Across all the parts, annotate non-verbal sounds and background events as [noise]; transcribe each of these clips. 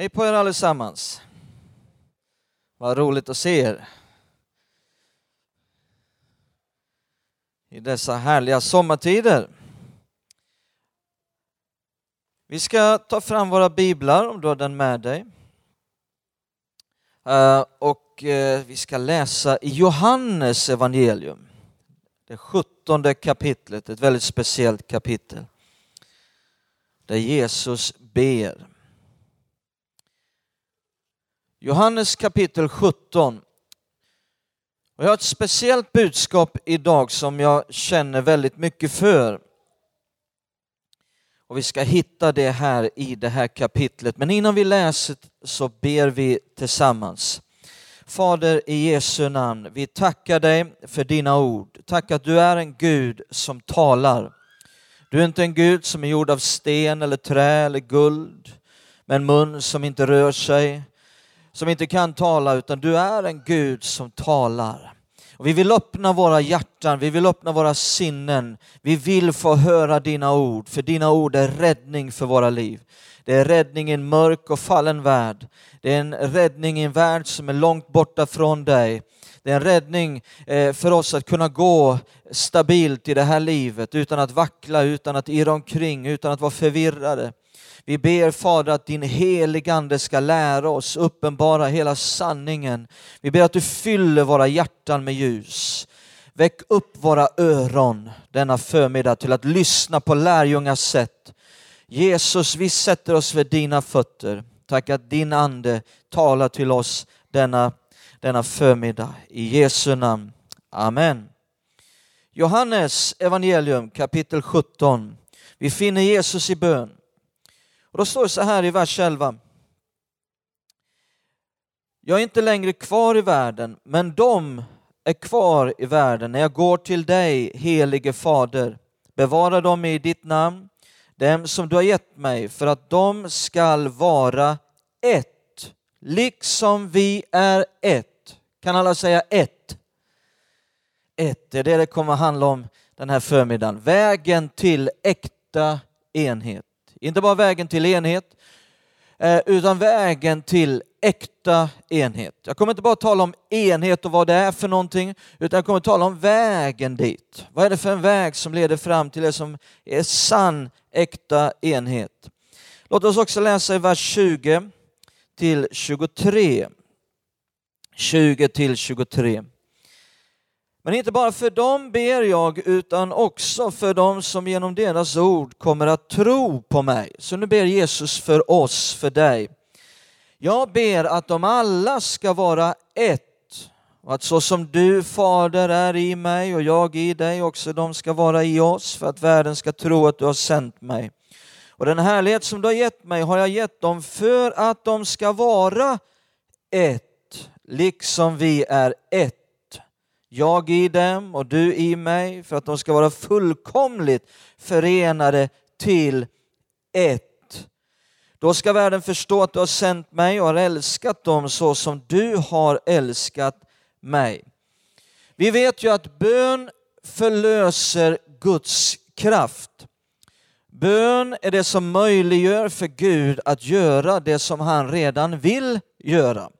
Hej på er allesammans. Vad roligt att se er. I dessa härliga sommartider. Vi ska ta fram våra biblar om du har den med dig. Eh, och eh, vi ska läsa i Johannes evangelium. Det sjuttonde kapitlet, ett väldigt speciellt kapitel. Där Jesus ber. Johannes kapitel 17. Och jag har ett speciellt budskap idag som jag känner väldigt mycket för. Och vi ska hitta det här i det här kapitlet. Men innan vi läser så ber vi tillsammans. Fader i Jesu namn, vi tackar dig för dina ord. Tack att du är en Gud som talar. Du är inte en Gud som är gjord av sten eller trä eller guld med en mun som inte rör sig som inte kan tala, utan du är en Gud som talar. Och vi vill öppna våra hjärtan, vi vill öppna våra sinnen. Vi vill få höra dina ord, för dina ord är räddning för våra liv. Det är räddning i en mörk och fallen värld. Det är en räddning i en värld som är långt borta från dig. Det är en räddning eh, för oss att kunna gå stabilt i det här livet utan att vackla, utan att irra omkring, utan att vara förvirrade. Vi ber Fader att din heligande ska lära oss uppenbara hela sanningen. Vi ber att du fyller våra hjärtan med ljus. Väck upp våra öron denna förmiddag till att lyssna på lärjungars sätt. Jesus, vi sätter oss vid dina fötter. Tack att din ande talar till oss denna, denna förmiddag. I Jesu namn. Amen. Johannes evangelium kapitel 17. Vi finner Jesus i bön. Och då står det så här i vers 11. Jag är inte längre kvar i världen, men de är kvar i världen när jag går till dig, helige Fader. Bevara dem i ditt namn, dem som du har gett mig, för att de skall vara ett, liksom vi är ett. Kan alla säga ett? Ett, det är det det kommer att handla om den här förmiddagen. Vägen till äkta enhet. Inte bara vägen till enhet, eh, utan vägen till äkta enhet. Jag kommer inte bara tala om enhet och vad det är för någonting, utan jag kommer tala om vägen dit. Vad är det för en väg som leder fram till det som är sann, äkta enhet? Låt oss också läsa i vers 20 till 23. 20 till 23. Men inte bara för dem ber jag, utan också för dem som genom deras ord kommer att tro på mig. Så nu ber Jesus för oss, för dig. Jag ber att de alla ska vara ett, och att så som du, Fader, är i mig och jag i dig, också de ska vara i oss, för att världen ska tro att du har sänt mig. Och den härlighet som du har gett mig har jag gett dem för att de ska vara ett, liksom vi är ett jag i dem och du i mig, för att de ska vara fullkomligt förenade till ett. Då ska världen förstå att du har sänt mig och har älskat dem så som du har älskat mig. Vi vet ju att bön förlöser Guds kraft. Bön är det som möjliggör för Gud att göra det som han redan vill göra.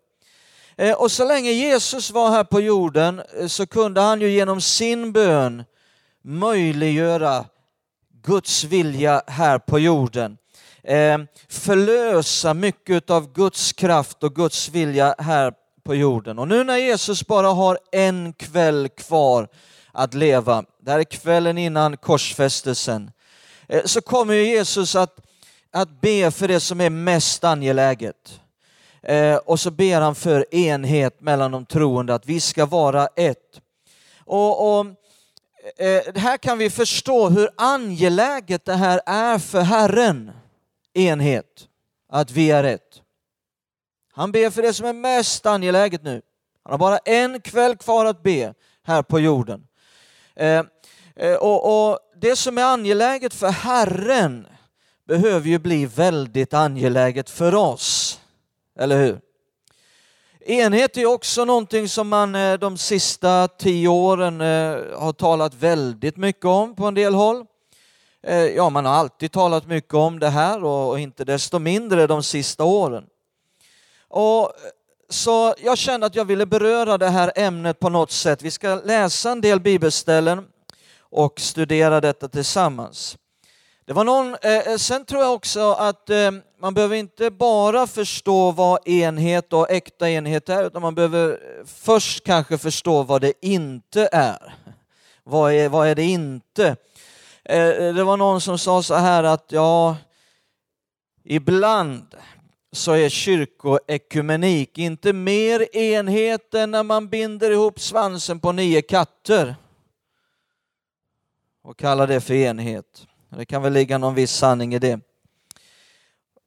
Eh, och så länge Jesus var här på jorden eh, så kunde han ju genom sin bön möjliggöra Guds vilja här på jorden. Eh, förlösa mycket av Guds kraft och Guds vilja här på jorden. Och nu när Jesus bara har en kväll kvar att leva, det här är kvällen innan korsfästelsen, så kommer Jesus att, att be för det som är mest angeläget. Eh, och så ber han för enhet mellan de troende, att vi ska vara ett. Och, och eh, Här kan vi förstå hur angeläget det här är för Herren, enhet, att vi är ett. Han ber för det som är mest angeläget nu. Han har bara en kväll kvar att be här på jorden. Eh, eh och, och Det som är angeläget för Herren behöver ju bli väldigt angeläget för oss. Eller hur? Enhet är också någonting som man eh, de sista tio åren eh, har talat väldigt mycket om på en del håll. Eh, ja, man har alltid talat mycket om det här och inte desto mindre de sista åren. Och så jag kände att jag ville beröra det här ämnet på något sätt. Vi ska läsa en del bibelställen och studera detta tillsammans. Det var någon, sen tror jag också att man behöver inte bara förstå vad enhet och äkta enhet är, utan man behöver först kanske förstå vad det inte är. Vad är, vad är det inte? Eh, det var någon som sa så här att ja, ibland så är kyrkoekumenik inte mer enhet än när man binder ihop svansen på nio katter och kallar det för enhet. Det kan väl ligga någon viss sanning i det.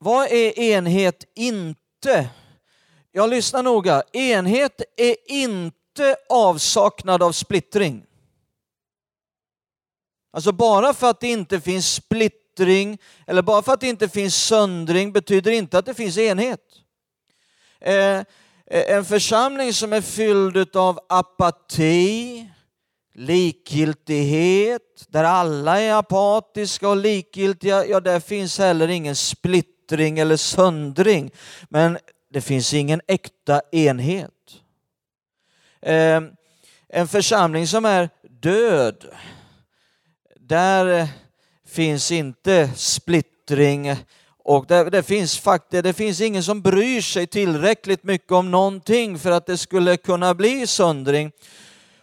Vad är enhet inte? Jag lyssnar noga. Enhet är inte avsaknad av splittring. Alltså bara för att det inte finns splittring eller bara för att det inte finns söndring betyder inte att det finns enhet. Eh, eh en församling som är fylld av apati, likgiltighet, där alla är apatiska och likgiltiga, ja där finns heller ingen splittring eller söndring. Men det finns ingen äkta enhet. Ehm, en församling som är död, där eh, finns inte splittring och det, det, finns faktiskt, det finns ingen som bryr sig tillräckligt mycket om någonting för att det skulle kunna bli söndring.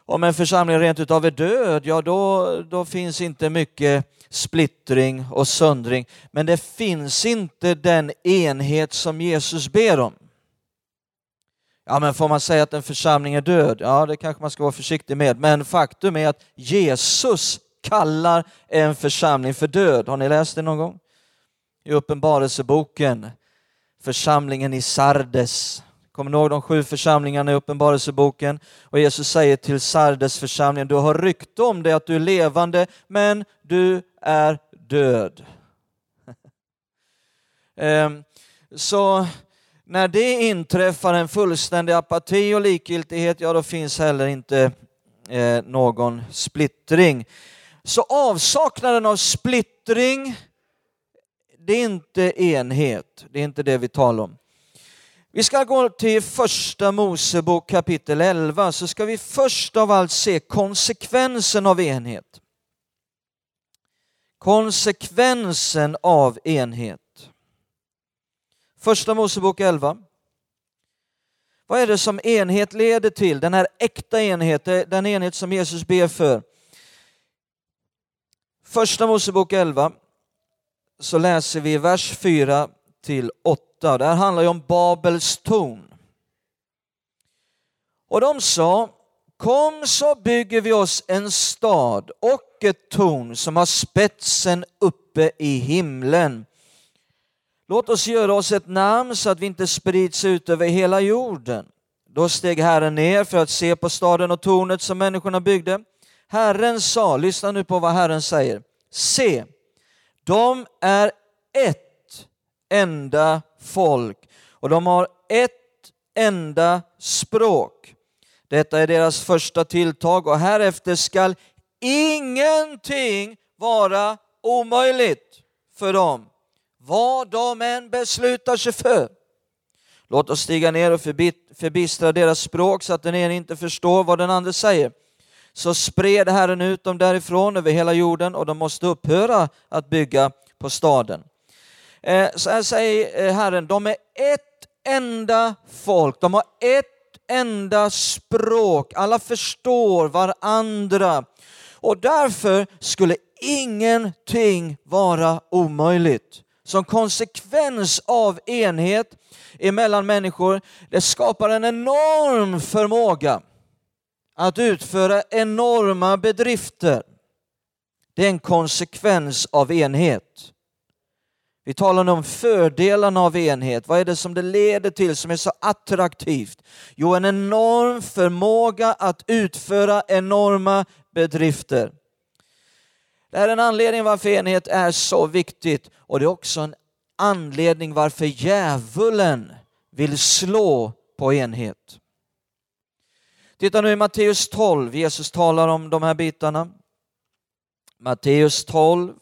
Om en församling rent utav är död, ja då, då finns inte mycket splittring och söndring. Men det finns inte den enhet som Jesus ber om. Ja, men får man säga att en församling är död? Ja, det kanske man ska vara försiktig med. Men faktum är att Jesus kallar en församling för död. Har ni läst det någon gång? I Uppenbarelseboken, församlingen i Sardes. Kommer ni ihåg de sju församlingarna i Uppenbarelseboken? Och Jesus säger till Sardes församling, du har rykte om dig att du är levande, men du är död. [laughs] Ehm, så när det inträffar en fullständig apati och likgiltighet, ja då finns heller inte eh, någon splittring. Så avsaknaden av splittring, det är inte enhet, det är inte det vi talar om. Vi ska gå till första Mosebok kapitel 11 så ska vi först av allt se konsekvensen av enhet. Konsekvensen av enhet. Första Mosebok 11. Vad är det som enhet leder till? Den här äkta enheten, den enhet som Jesus ber för. Första Mosebok 11 så läser vi vers 4 till 8. Det här handlar ju om Babels torn. Och de sa, kom så bygger vi oss en stad och ett torn som har spetsen uppe i himlen. Låt oss göra oss ett namn så att vi inte sprids ut över hela jorden. Då steg Herren ner för att se på staden och tornet som människorna byggde. Herren sa, lyssna nu på vad Herren säger. Se, de är ett enda folk och de har ett enda språk. Detta är deras första tilltag och härefter skall ingenting vara omöjligt för dem, vad de än beslutar sig för. Låt oss stiga ner och förbistra deras språk så att den ene inte förstår vad den andra säger så spred Herren ut dem därifrån över hela jorden och de måste upphöra att bygga på staden. Eh, så här säger eh, Herren, de är ett enda folk, de har ett enda språk, alla förstår varandra och därför skulle ingenting vara omöjligt. Som konsekvens av enhet emellan människor, det skapar en enorm förmåga att utföra enorma bedrifter. Det är en konsekvens av enhet. Vi talar nu om fördelarna av enhet. Vad är det som det leder till som är så attraktivt? Jo, en enorm förmåga att utföra enorma bedrifter. Det här är en anledning varför enhet är så viktigt och det är också en anledning varför djävulen vill slå på enhet. Titta nu i Matteus 12, Jesus talar om de här bitarna. Matteus 12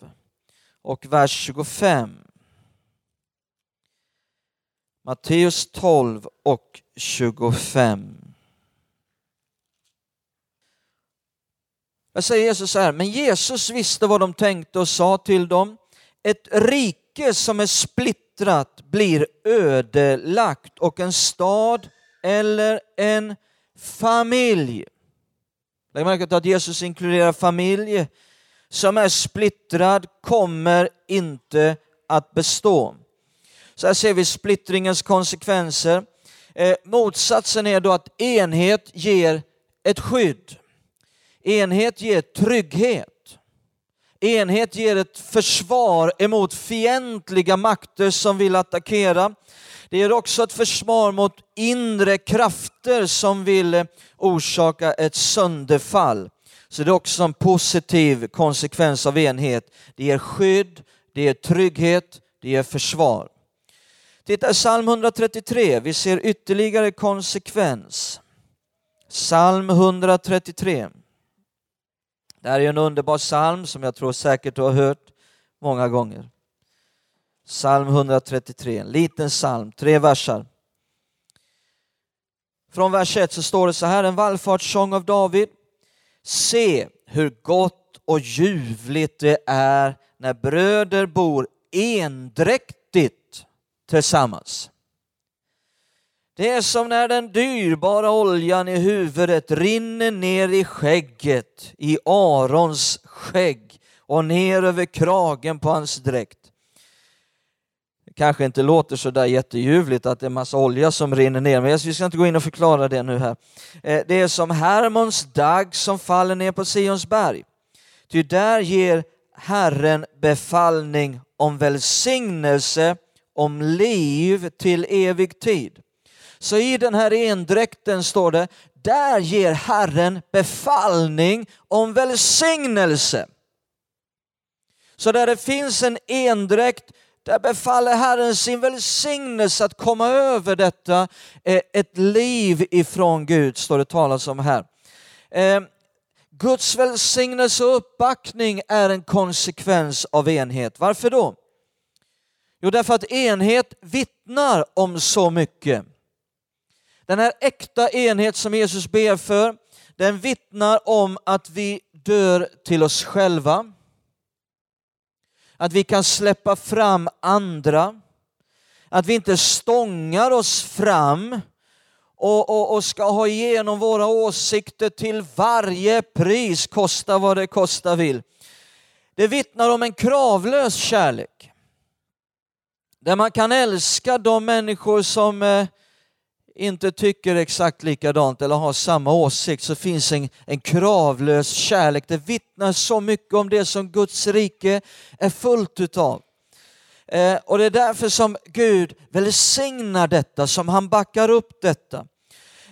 och vers 25. Matteus 12 och 25. Jag säger Jesus så här, men Jesus visste vad de tänkte och sa till dem, ett rike som är splittrat blir ödelagt och en stad eller en familj. Lägg märke till att Jesus inkluderar familj som är splittrad kommer inte att bestå. Så här ser vi splittringens konsekvenser. Eh, motsatsen är då att enhet ger ett skydd. Enhet ger trygghet. Enhet ger ett försvar emot fientliga makter som vill attackera. Det ger också ett försvar mot inre krafter som vill eh, orsaka ett sönderfall. Så det är också en positiv konsekvens av enhet. Det ger skydd, det ger trygghet, det ger försvar. Titta i psalm 133, vi ser ytterligare konsekvens. Psalm 133. Det här är en underbar psalm som jag tror säkert du har hört många gånger. Psalm 133, en liten psalm, tre versar. Från vers 1 så står det så här, en vallfartssång av David. Se hur gott och ljuvligt det är när bröder bor endräktigt tillsammans. Det är som när den dyrbara oljan i huvudet rinner ner i skägget, i Arons skägg och ner över kragen på hans dräkt. Det kanske inte låter så där jätteljuvligt att det är massa olja som rinner ner, men vi ska inte gå in och förklara det nu här. Eh, det är som Hermons dagg som faller ner på Sions berg. Ty där ger Herren befallning om välsignelse, om liv till evig tid. Så i den här endräkten står det, där ger Herren befallning om välsignelse. Så där det finns en endräkt, där befaller Herren sin välsignelse att komma över detta, eh, ett liv ifrån Gud, står det talas om här. Eh, Guds välsignelse och uppbackning är en konsekvens av enhet. Varför då? Jo, därför att enhet vittnar om så mycket. Den här äkta enhet som Jesus ber för, den vittnar om att vi dör till oss själva. Att vi kan släppa fram andra. Att vi inte stångar oss fram och, och, och, ska ha igenom våra åsikter till varje pris, kosta vad det kosta vill. Det vittnar om en kravlös kärlek. Där man kan älska de människor som eh, inte tycker exakt likadant eller har samma åsikt så finns en, en kravlös kärlek. Det vittnar så mycket om det som Guds rike är fullt utav. Eh, och det är därför som Gud välsignar detta, som han backar upp detta.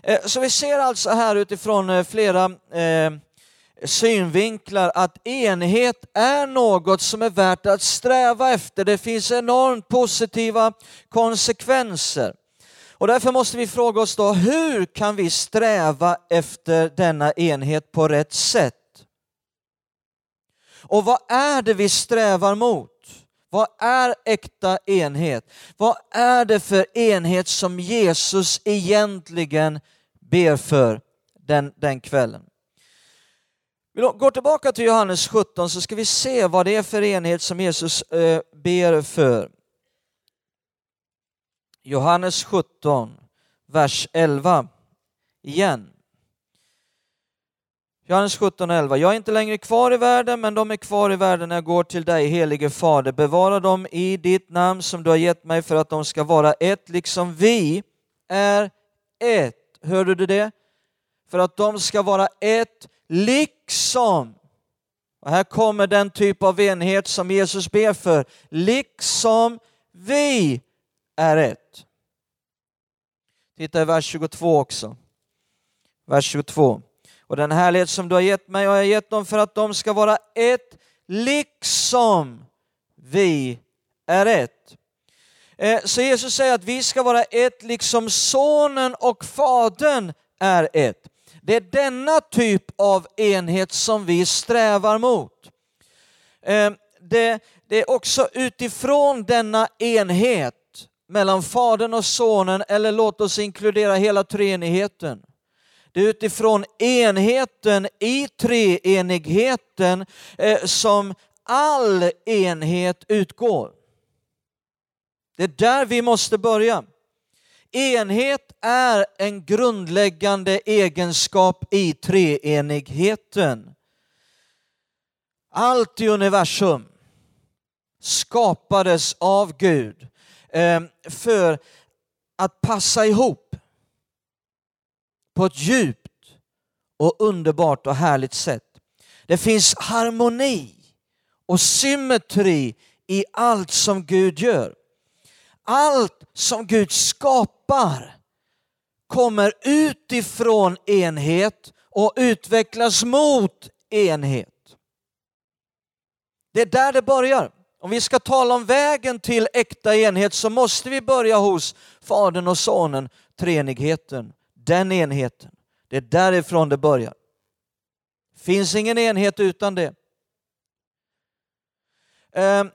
Eh, så vi ser alltså här utifrån eh, flera eh, synvinklar att enhet är något som är värt att sträva efter. Det finns enormt positiva konsekvenser. Och därför måste vi fråga oss då, hur kan vi sträva efter denna enhet på rätt sätt? Och vad är det vi strävar mot? Vad är äkta enhet? Vad är det för enhet som Jesus egentligen ber för den, den kvällen? Vi går tillbaka till Johannes 17 så ska vi se vad det är för enhet som Jesus eh, ber för. Johannes 17, vers 11 igen. Johannes 17, 11. Jag är inte längre kvar i världen, men de är kvar i världen när jag går till dig, helige Fader. Bevara dem i ditt namn som du har gett mig för att de ska vara ett, liksom vi är ett. Hörde du det? För att de ska vara ett, liksom. Och här kommer den typ av enhet som Jesus ber för. Liksom vi är ett. Titta i vers 22 också. Vers 22. Och den härlighet som du har gett mig har jag gett dem för att de ska vara ett liksom vi är ett. Eh, så Jesus säger att vi ska vara ett liksom sonen och fadern är ett. Det är denna typ av enhet som vi strävar mot. Ehm, det, det är också utifrån denna enhet mellan Fadern och Sonen eller låt oss inkludera hela treenigheten. Det är utifrån enheten i treenigheten eh, som all enhet utgår. Det är där vi måste börja. Enhet är en grundläggande egenskap i treenigheten. Allt i universum skapades av Gud eh, för att passa ihop på ett djupt och underbart och härligt sätt. Det finns harmoni och symmetri i allt som Gud gör. Allt som Gud skapar kommer utifrån enhet och utvecklas mot enhet. Det är där det börjar. Om vi ska tala om vägen till äkta enhet så måste vi börja hos Fadern och Sonen, treenigheten, den enheten. Det är därifrån det börjar. finns ingen enhet utan det. Ehm,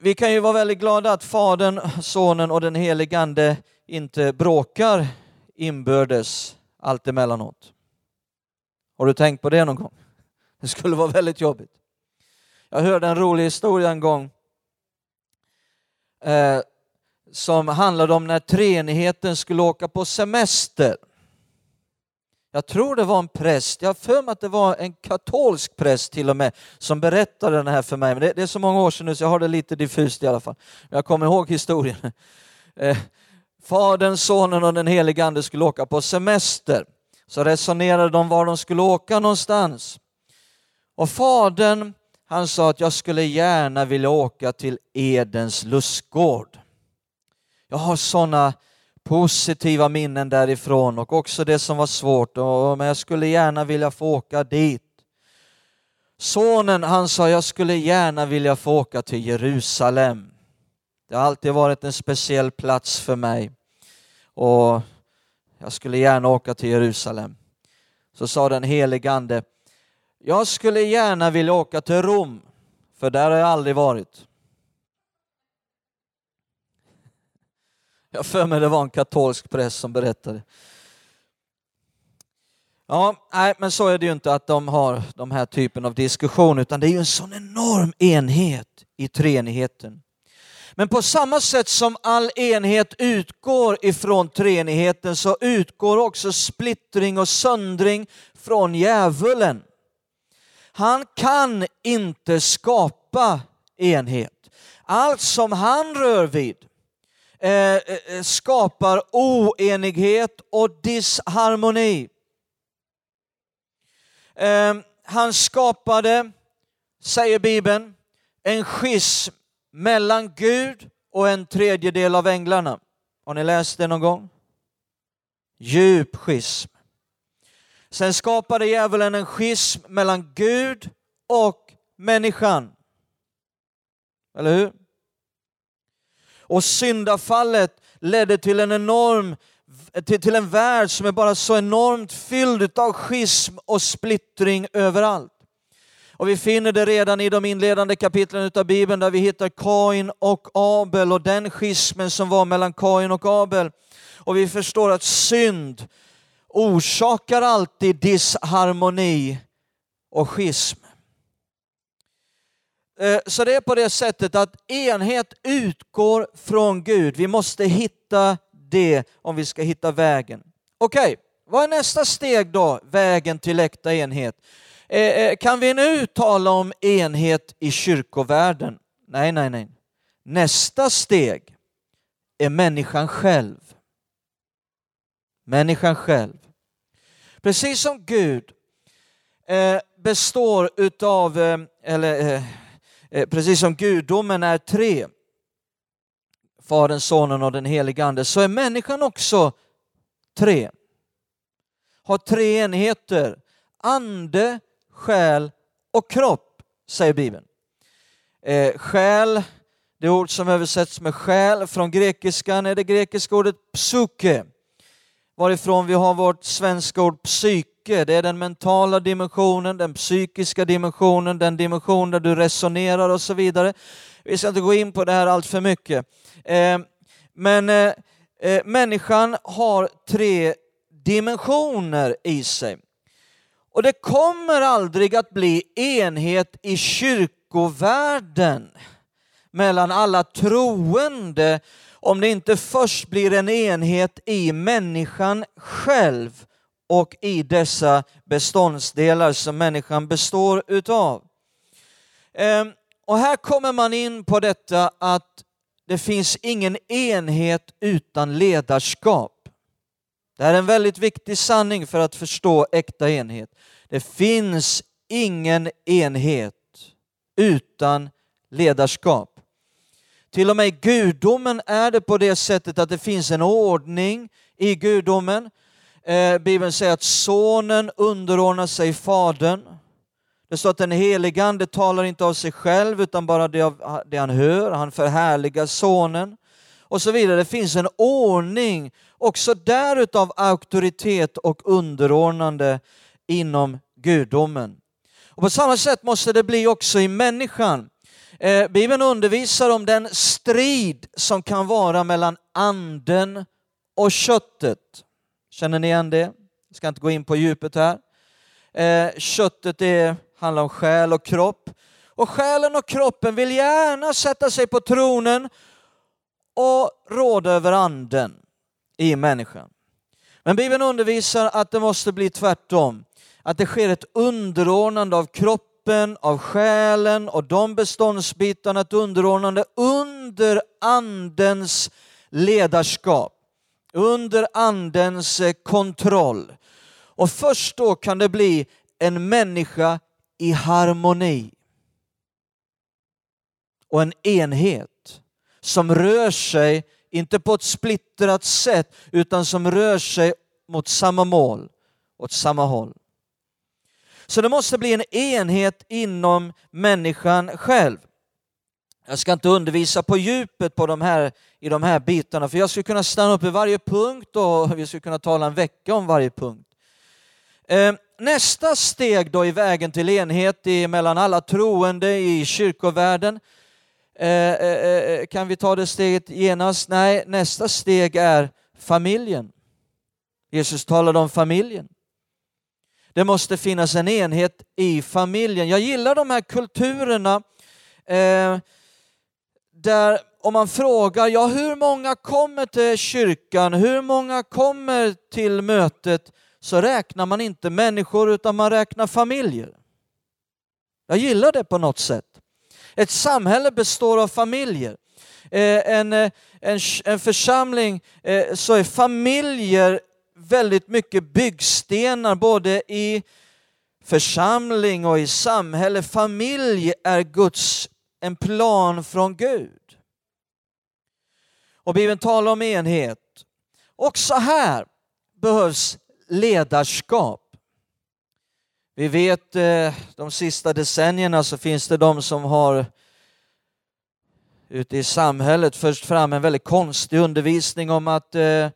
vi kan ju vara väldigt glada att Fadern, Sonen och den helige Ande inte bråkar inbördes allt emellanåt. Har du tänkt på det någon gång? Det skulle vara väldigt jobbigt. Jag hörde en rolig historia en gång eh, som handlade om när treenigheten skulle åka på semester. Jag tror det var en präst, jag har för mig att det var en katolsk präst till och med som berättade den här för mig. Men det, det är så många år sedan nu så jag har det lite diffust i alla fall. Jag kommer ihåg historien. [laughs] Eh, Fadern, Sonen och den helige Ande skulle åka på semester. Så resonerade de var de skulle åka någonstans. Och Fadern han sa att jag skulle gärna vilja åka till Edens lustgård. Jag har sådana positiva minnen därifrån och också det som var svårt, men jag skulle gärna vilja få åka dit. Sonen han sa jag skulle gärna vilja få åka till Jerusalem. Det har alltid varit en speciell plats för mig och jag skulle gärna åka till Jerusalem. Så sa den helige Ande, jag skulle gärna vilja åka till Rom, för där har jag aldrig varit. Jag för mig det var en katolsk präst som berättade. Ja, nej, men så är det ju inte att de har de här typen av diskussion, utan det är ju en sån enorm enhet i treenigheten. Men på samma sätt som all enhet utgår ifrån treenigheten så utgår också splittring och söndring från djävulen. Han kan inte skapa enhet. Allt som han rör vid Eh, eh, skapar oenighet och disharmoni. Eh, han skapade, säger Bibeln, en schism mellan Gud och en tredjedel av änglarna. Har ni läst det någon gång? Djup schism. Sen skapade djävulen en schism mellan Gud och människan. Eller hur? Och syndafallet ledde till en enorm till, till en värld som är bara så enormt fylld av schism och splittring överallt. Och vi finner det redan i de inledande kapitlen av Bibeln där vi hittar Kain och Abel och den schismen som var mellan Kain och Abel. Och vi förstår att synd orsakar alltid disharmoni och schism. Eh, så det är på det sättet att enhet utgår från Gud. Vi måste hitta det om vi ska hitta vägen. Okej, okay. vad är nästa steg då? Vägen till äkta enhet. Eh, eh, kan vi nu tala om enhet i kyrkovärlden? Nej, nej, nej. Nästa steg är människan själv. Människan själv. Precis som Gud består utav, eller Eh, precis som gudomen är tre, Fadern, Sonen och den helige Ande, så är människan också tre. Har tre enheter, ande, själ och kropp, säger Bibeln. Eh, själ, det ord som översätts med själ från grekiskan är det grekiska ordet psyke varifrån vi har vårt svenska ord mycket. Det är den mentala dimensionen, den psykiska dimensionen, den dimension där du resonerar och så vidare. Vi ska inte gå in på det här allt för mycket. Eh, men eh, eh, människan har tre dimensioner i sig. Och det kommer aldrig att bli enhet i kyrkovärlden mellan alla troende om det inte först blir en enhet i människan själv och i dessa beståndsdelar som människan består utav. Ehm, och här kommer man in på detta att det finns ingen enhet utan ledarskap. Det här är en väldigt viktig sanning för att förstå äkta enhet. Det finns ingen enhet utan ledarskap. Till och med i gudomen är det på det sättet att det finns en ordning i gudomen. Eh, Bibeln säger att sonen underordnar sig fadern. Det står att den helige ande talar inte av sig själv utan bara det, av, det han hör. Han förhärligar sonen och så vidare. Det finns en ordning också där utav auktoritet och underordnande inom gudomen. Och på samma sätt måste det bli också i människan. Eh, Bibeln undervisar om den strid som kan vara mellan anden och köttet. Känner ni igen det? Jag ska inte gå in på djupet här. Eh, köttet är, handlar om själ och kropp. Och själen och kroppen vill gärna sätta sig på tronen och råda över anden i människan. Men Bibeln undervisar att det måste bli tvärtom. Att det sker ett underordnande av kroppen, av själen och de beståndsbitarna, ett underordnande under andens ledarskap, under andens kontroll. Och först då kan det bli en människa i harmoni och en enhet som rör sig, inte på ett splittrat sätt, utan som rör sig mot samma mål, åt samma håll. Så det måste bli en enhet inom människan själv. Jag ska inte undervisa på djupet på de här, i de här bitarna, för jag skulle kunna stanna upp i varje punkt och [laughs] vi skulle kunna tala en vecka om varje punkt. Ehm, nästa steg då i vägen till enhet mellan alla troende i kyrkovärlden, eh, eh, eh, kan vi ta det steget genast? Nej, nästa steg är familjen. Jesus talade om familjen. Det måste finnas en enhet i familjen. Jag gillar de här kulturerna ehm, där om man frågar, ja hur många kommer till kyrkan, hur många kommer till mötet, så räknar man inte människor utan man räknar familjer. Jag gillar det på något sätt. Ett samhälle består av familjer. Eh, en, eh, en, en församling eh, så är familjer väldigt mycket byggstenar både i församling och i samhälle. Familj är Guds, en plan från Gud. Och Bibeln talar om enhet. Också här behövs ledarskap. Vi vet eh, de sista decennierna så finns det de som har ute i samhället först fram en väldigt konstig undervisning om att eh,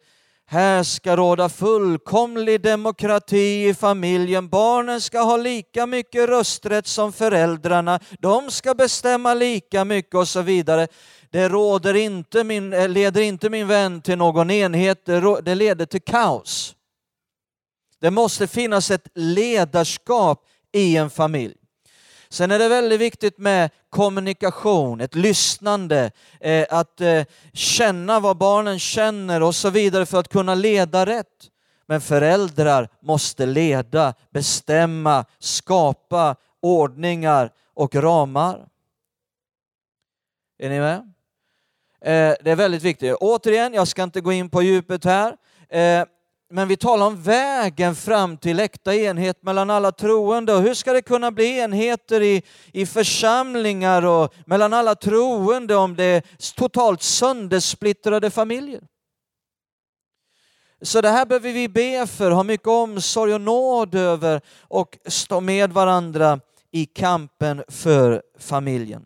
här ska råda fullkomlig demokrati i familjen. Barnen ska ha lika mycket rösträtt som föräldrarna. De ska bestämma lika mycket och så vidare. Det råder inte min, eh, leder inte min vän till någon enhet, det leder till kaos. Det måste finnas ett ledarskap i en familj. Sen är det väldigt viktigt med kommunikation, ett lyssnande, eh, att eh, känna vad barnen känner och så vidare för att kunna leda rätt. Men föräldrar måste leda, bestämma, skapa ordningar och ramar. Är ni med? Eh, det är väldigt viktigt. Återigen, jag ska inte gå in på djupet här. Men vi talar om vägen fram till äkta enhet mellan alla troende. Och hur ska det kunna bli enheter i, i församlingar och mellan alla troende om det är totalt söndersplittrade familjer? Så det här behöver vi be för, ha mycket omsorg och nåd över och stå med varandra i kampen för familjen.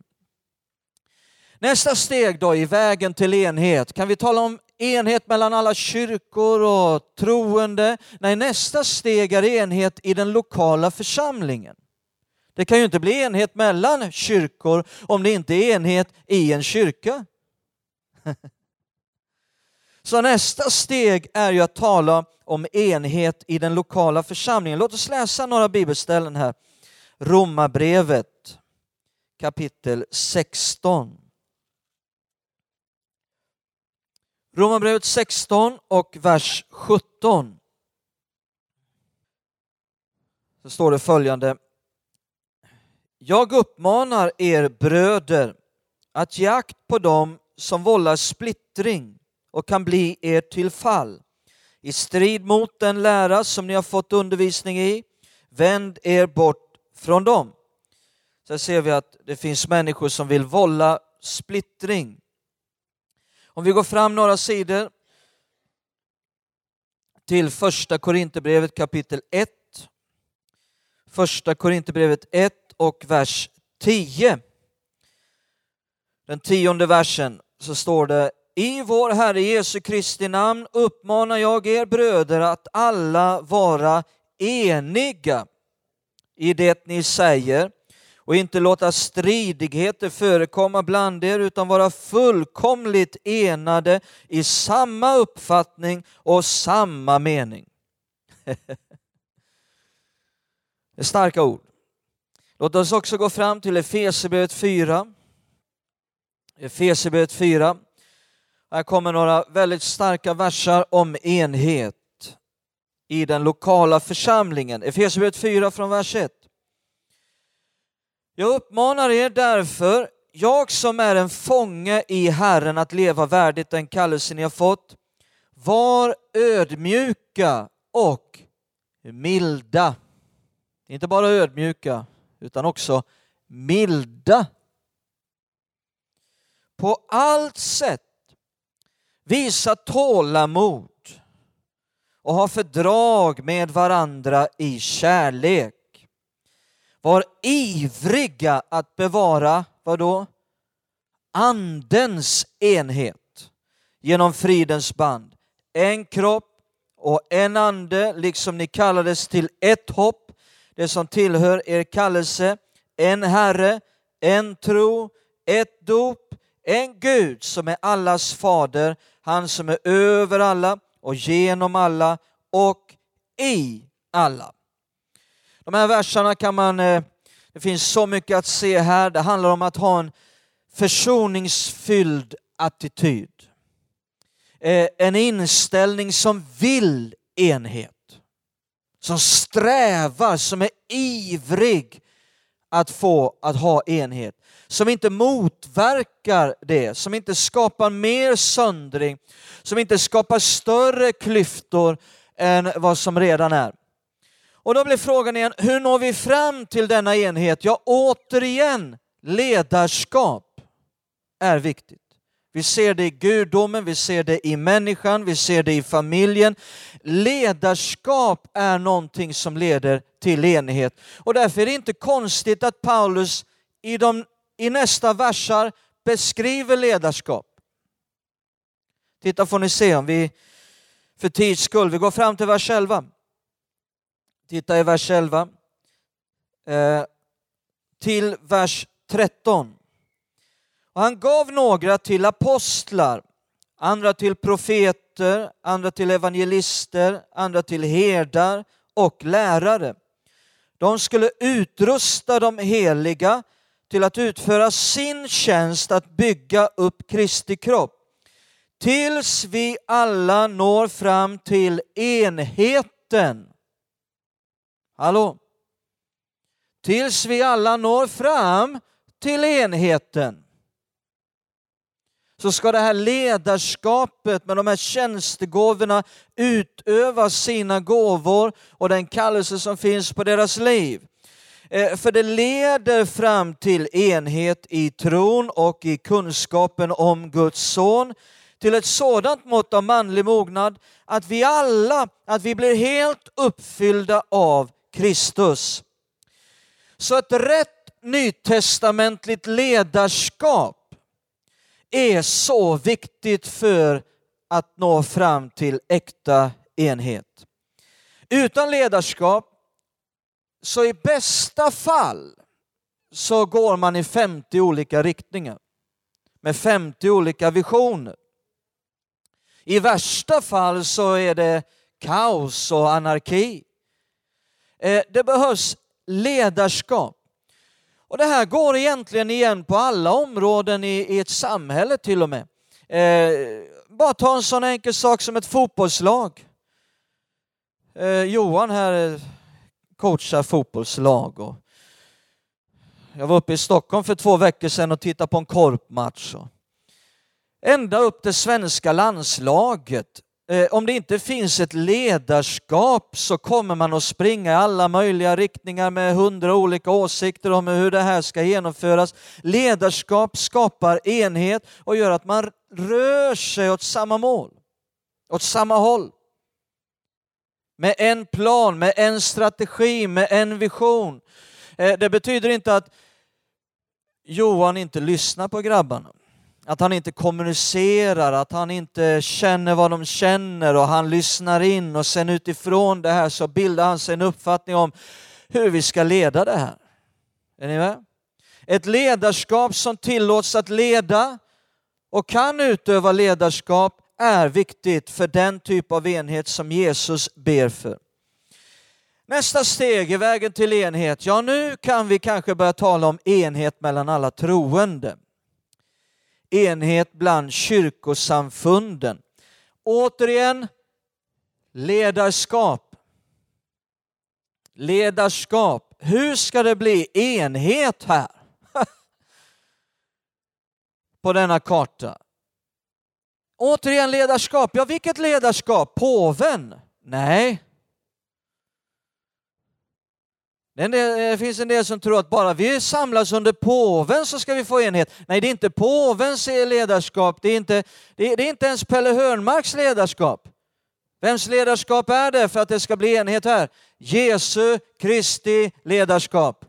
Nästa steg då i vägen till enhet, kan vi tala om enhet mellan alla kyrkor och troende. Nej, nästa steg är enhet i den lokala församlingen. Det kan ju inte bli enhet mellan kyrkor om det inte är enhet i en kyrka. [laughs] Så nästa steg är ju att tala om enhet i den lokala församlingen. Låt oss läsa några bibelställen här. Romarbrevet kapitel 16. Romarbrevet 16 och vers 17. Så står det följande. Jag uppmanar er bröder att ge akt på dem som vållar splittring och kan bli er till fall. I strid mot den lära som ni har fått undervisning i, vänd er bort från dem. Sen ser vi att det finns människor som vill vålla splittring. Om vi går fram några sidor till första Korinthierbrevet kapitel 1. Första Korinthierbrevet 1 och vers 10. Den tionde versen så står det i vår Herre Jesu Kristi namn uppmanar jag er bröder att alla vara eniga i det ni säger och inte låta stridigheter förekomma bland er utan vara fullkomligt enade i samma uppfattning och samma mening. [laughs] Det är starka ord. Låt oss också gå fram till Efesierbrevet 4. Efesierbrevet 4. Här kommer några väldigt starka versar om enhet i den lokala församlingen. Efesierbrevet 4 från vers 1. Jag uppmanar er därför, jag som är en fånge i Herren, att leva värdigt den kallelse ni har fått. Var ödmjuka och milda. Inte bara ödmjuka, utan också milda. På allt sätt visa tålamod och ha fördrag med varandra i kärlek. Var ivriga att bevara, vad då? Andens enhet genom fridens band. En kropp och en ande, liksom ni kallades till ett hopp, det som tillhör er kallelse, en Herre, en tro, ett dop, en Gud som är allas fader, han som är över alla och genom alla och i alla. De här verserna kan man, eh, det finns så mycket att se här. Det handlar om att ha en försoningsfylld attityd. Eh, en inställning som vill enhet. Som strävar, som är ivrig att få att ha enhet. Som inte motverkar det, som inte skapar mer söndring, som inte skapar större klyftor än vad som redan är. Och då blir frågan igen, hur når vi fram till denna enhet? Ja, återigen, ledarskap är viktigt. Vi ser det i gudomen, vi ser det i människan, vi ser det i familjen. Ledarskap är någonting som leder till enhet. Och därför är det inte konstigt att Paulus i, de, i nästa versar beskriver ledarskap. Titta får ni se om vi för tids skull, vi går fram till vers 11. Titta i vers 11. Eh, till vers 13. Och han gav några till apostlar, andra till profeter, andra till evangelister, andra till herdar och lärare. De skulle utrusta de heliga till att utföra sin tjänst att bygga upp Kristi kropp tills vi alla når fram till enheten. Hallå? Tills vi alla når fram till enheten så ska det här ledarskapet med de här tjänstegåvorna utöva sina gåvor och den kallelse som finns på deras liv. Eh, för det leder fram till enhet i tron och i kunskapen om Guds son till ett sådant mått av manlig mognad att vi alla, att vi blir helt uppfyllda av Kristus. Så ett rätt nytestamentligt ledarskap är så viktigt för att nå fram till äkta enhet. Utan ledarskap så i bästa fall så går man i 50 olika riktningar med 50 olika visioner. I värsta fall så är det kaos och anarki. Eh, det behövs ledarskap. Och det här går egentligen igen på alla områden i, i ett samhälle till och med. Eh, bara ta en sån enkel sak som ett fotbollslag. Eh, Johan här eh, coachar fotbollslag. Och jag var uppe i Stockholm för två veckor sedan och tittade på en korpmatch. Ända upp det svenska landslaget Eh, om det inte finns ett ledarskap så kommer man att springa i alla möjliga riktningar med hundra olika åsikter om hur det här ska genomföras. Ledarskap skapar enhet och gör att man rör sig åt samma mål, åt samma håll. Med en plan, med en strategi, med en vision. Eh, det betyder inte att Johan inte lyssnar på grabbarna. Att han inte kommunicerar, att han inte känner vad de känner och han lyssnar in och sen utifrån det här så bildar han sig en uppfattning om hur vi ska leda det här. Är ni med? Ett ledarskap som tillåts att leda och kan utöva ledarskap är viktigt för den typ av enhet som Jesus ber för. Nästa steg i vägen till enhet, ja nu kan vi kanske börja tala om enhet mellan alla troende enhet bland kyrkosamfunden. Återigen, ledarskap. Ledarskap. Hur ska det bli enhet här? [laughs] På denna karta. Återigen ledarskap. Ja, vilket ledarskap? Påven? Nej, Det eh, finns en del som tror att bara vi samlas under påven så ska vi få enhet. Nej, det är inte påvens ledarskap, det är inte, det är, det är inte ens Pelle Hörnmarks ledarskap. Vems ledarskap är det för att det ska bli enhet här? Jesu Kristi ledarskap.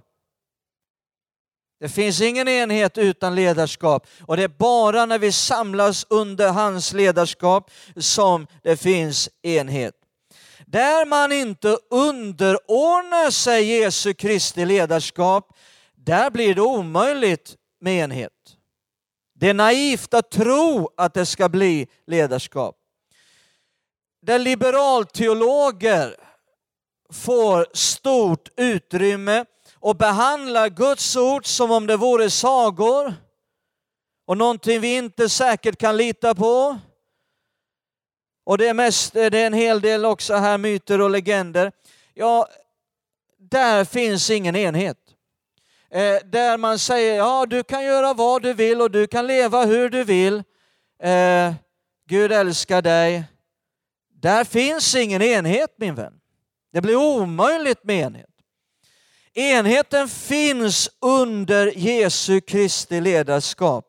Det finns ingen enhet utan ledarskap och det är bara när vi samlas under hans ledarskap som det finns enhet. Där man inte underordnar sig Jesu Kristi ledarskap, där blir det omöjligt med enhet. Det är naivt att tro att det ska bli ledarskap. Där liberalteologer får stort utrymme och behandlar Guds ord som om det vore sagor och någonting vi inte säkert kan lita på och det är, mest, eh, det är en hel del också här myter och legender. Ja, där finns ingen enhet. Eh, där man säger, ja du kan göra vad du vill och du kan leva hur du vill. Eh, Gud älskar dig. Där finns ingen enhet min vän. Det blir omöjligt med enhet. Enheten finns under Jesu Kristi ledarskap.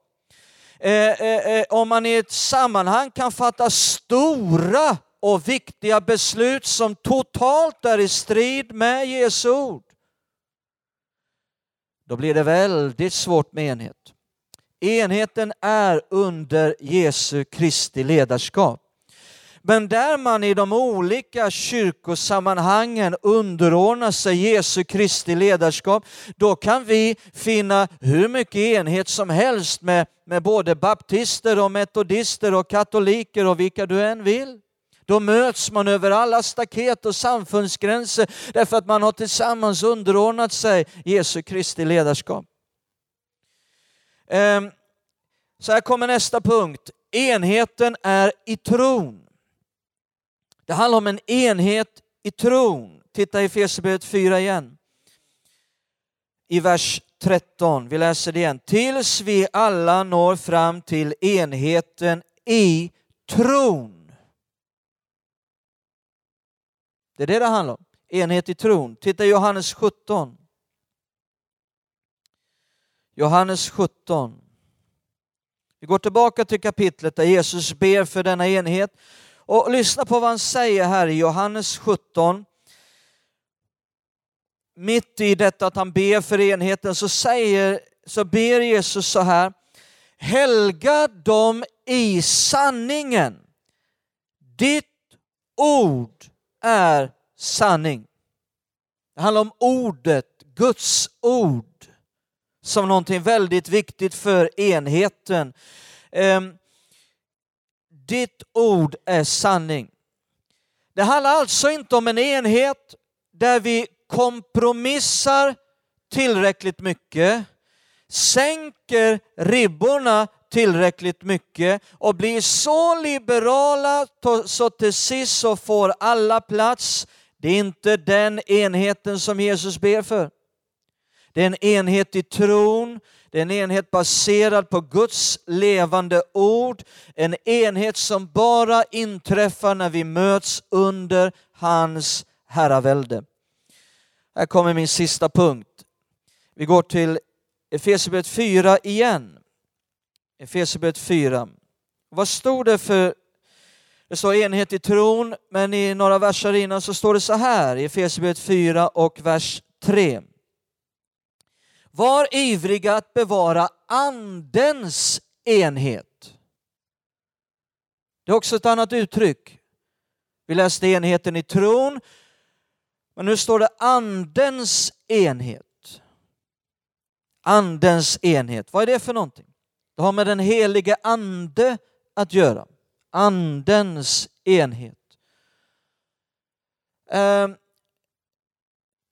Eh, eh, eh, om man i ett sammanhang kan fatta stora och viktiga beslut som totalt är i strid med Jesu ord, då blir det väldigt svårt med enhet. Enheten är under Jesu Kristi ledarskap. Men där man i de olika kyrkosammanhangen underordnar sig Jesu Kristi ledarskap, då kan vi finna hur mycket enhet som helst med, med både baptister och metodister och katoliker och vilka du än vill. Då möts man över alla staket och samfundsgränser därför att man har tillsammans underordnat sig Jesu Kristi ledarskap. Ehm, så här kommer nästa punkt. Enheten är i tron. Det handlar om en enhet i tron. Titta i Efesierbrevet 4 igen. I vers 13, vi läser det igen. Tills vi alla når fram till enheten i tron. Det är det det handlar om. Enhet i tron. Titta i Johannes 17. Johannes 17. Vi går tillbaka till kapitlet där Jesus ber för denna enhet och lyssna på vad han säger här i Johannes 17. Mitt i detta att han ber för enheten så, säger, så ber Jesus så här. Helga dem i sanningen. Ditt ord är sanning. Det handlar om ordet, Guds ord, som någonting väldigt viktigt för enheten. Ehm, ditt ord är sanning. Det handlar alltså inte om en enhet där vi kompromissar tillräckligt mycket, sänker ribborna tillräckligt mycket och blir så liberala så till sist så får alla plats. Det är inte den enheten som Jesus ber för. Det är en enhet i tron, det är en enhet baserad på Guds levande ord, en enhet som bara inträffar när vi möts under hans herravälde. Här kommer min sista punkt. Vi går till Efesierbrevet 4 igen. Efesierbrevet 4. Vad stod det för det står enhet i tron, men i några verser innan så står det så här i Efesierbrevet 4 och vers 3. Var ivriga att bevara andens enhet. Det är också ett annat uttryck. Vi läste enheten i tron, men nu står det andens enhet. Andens enhet, vad är det för någonting? Det har med den helige ande att göra. Andens enhet. Ehm,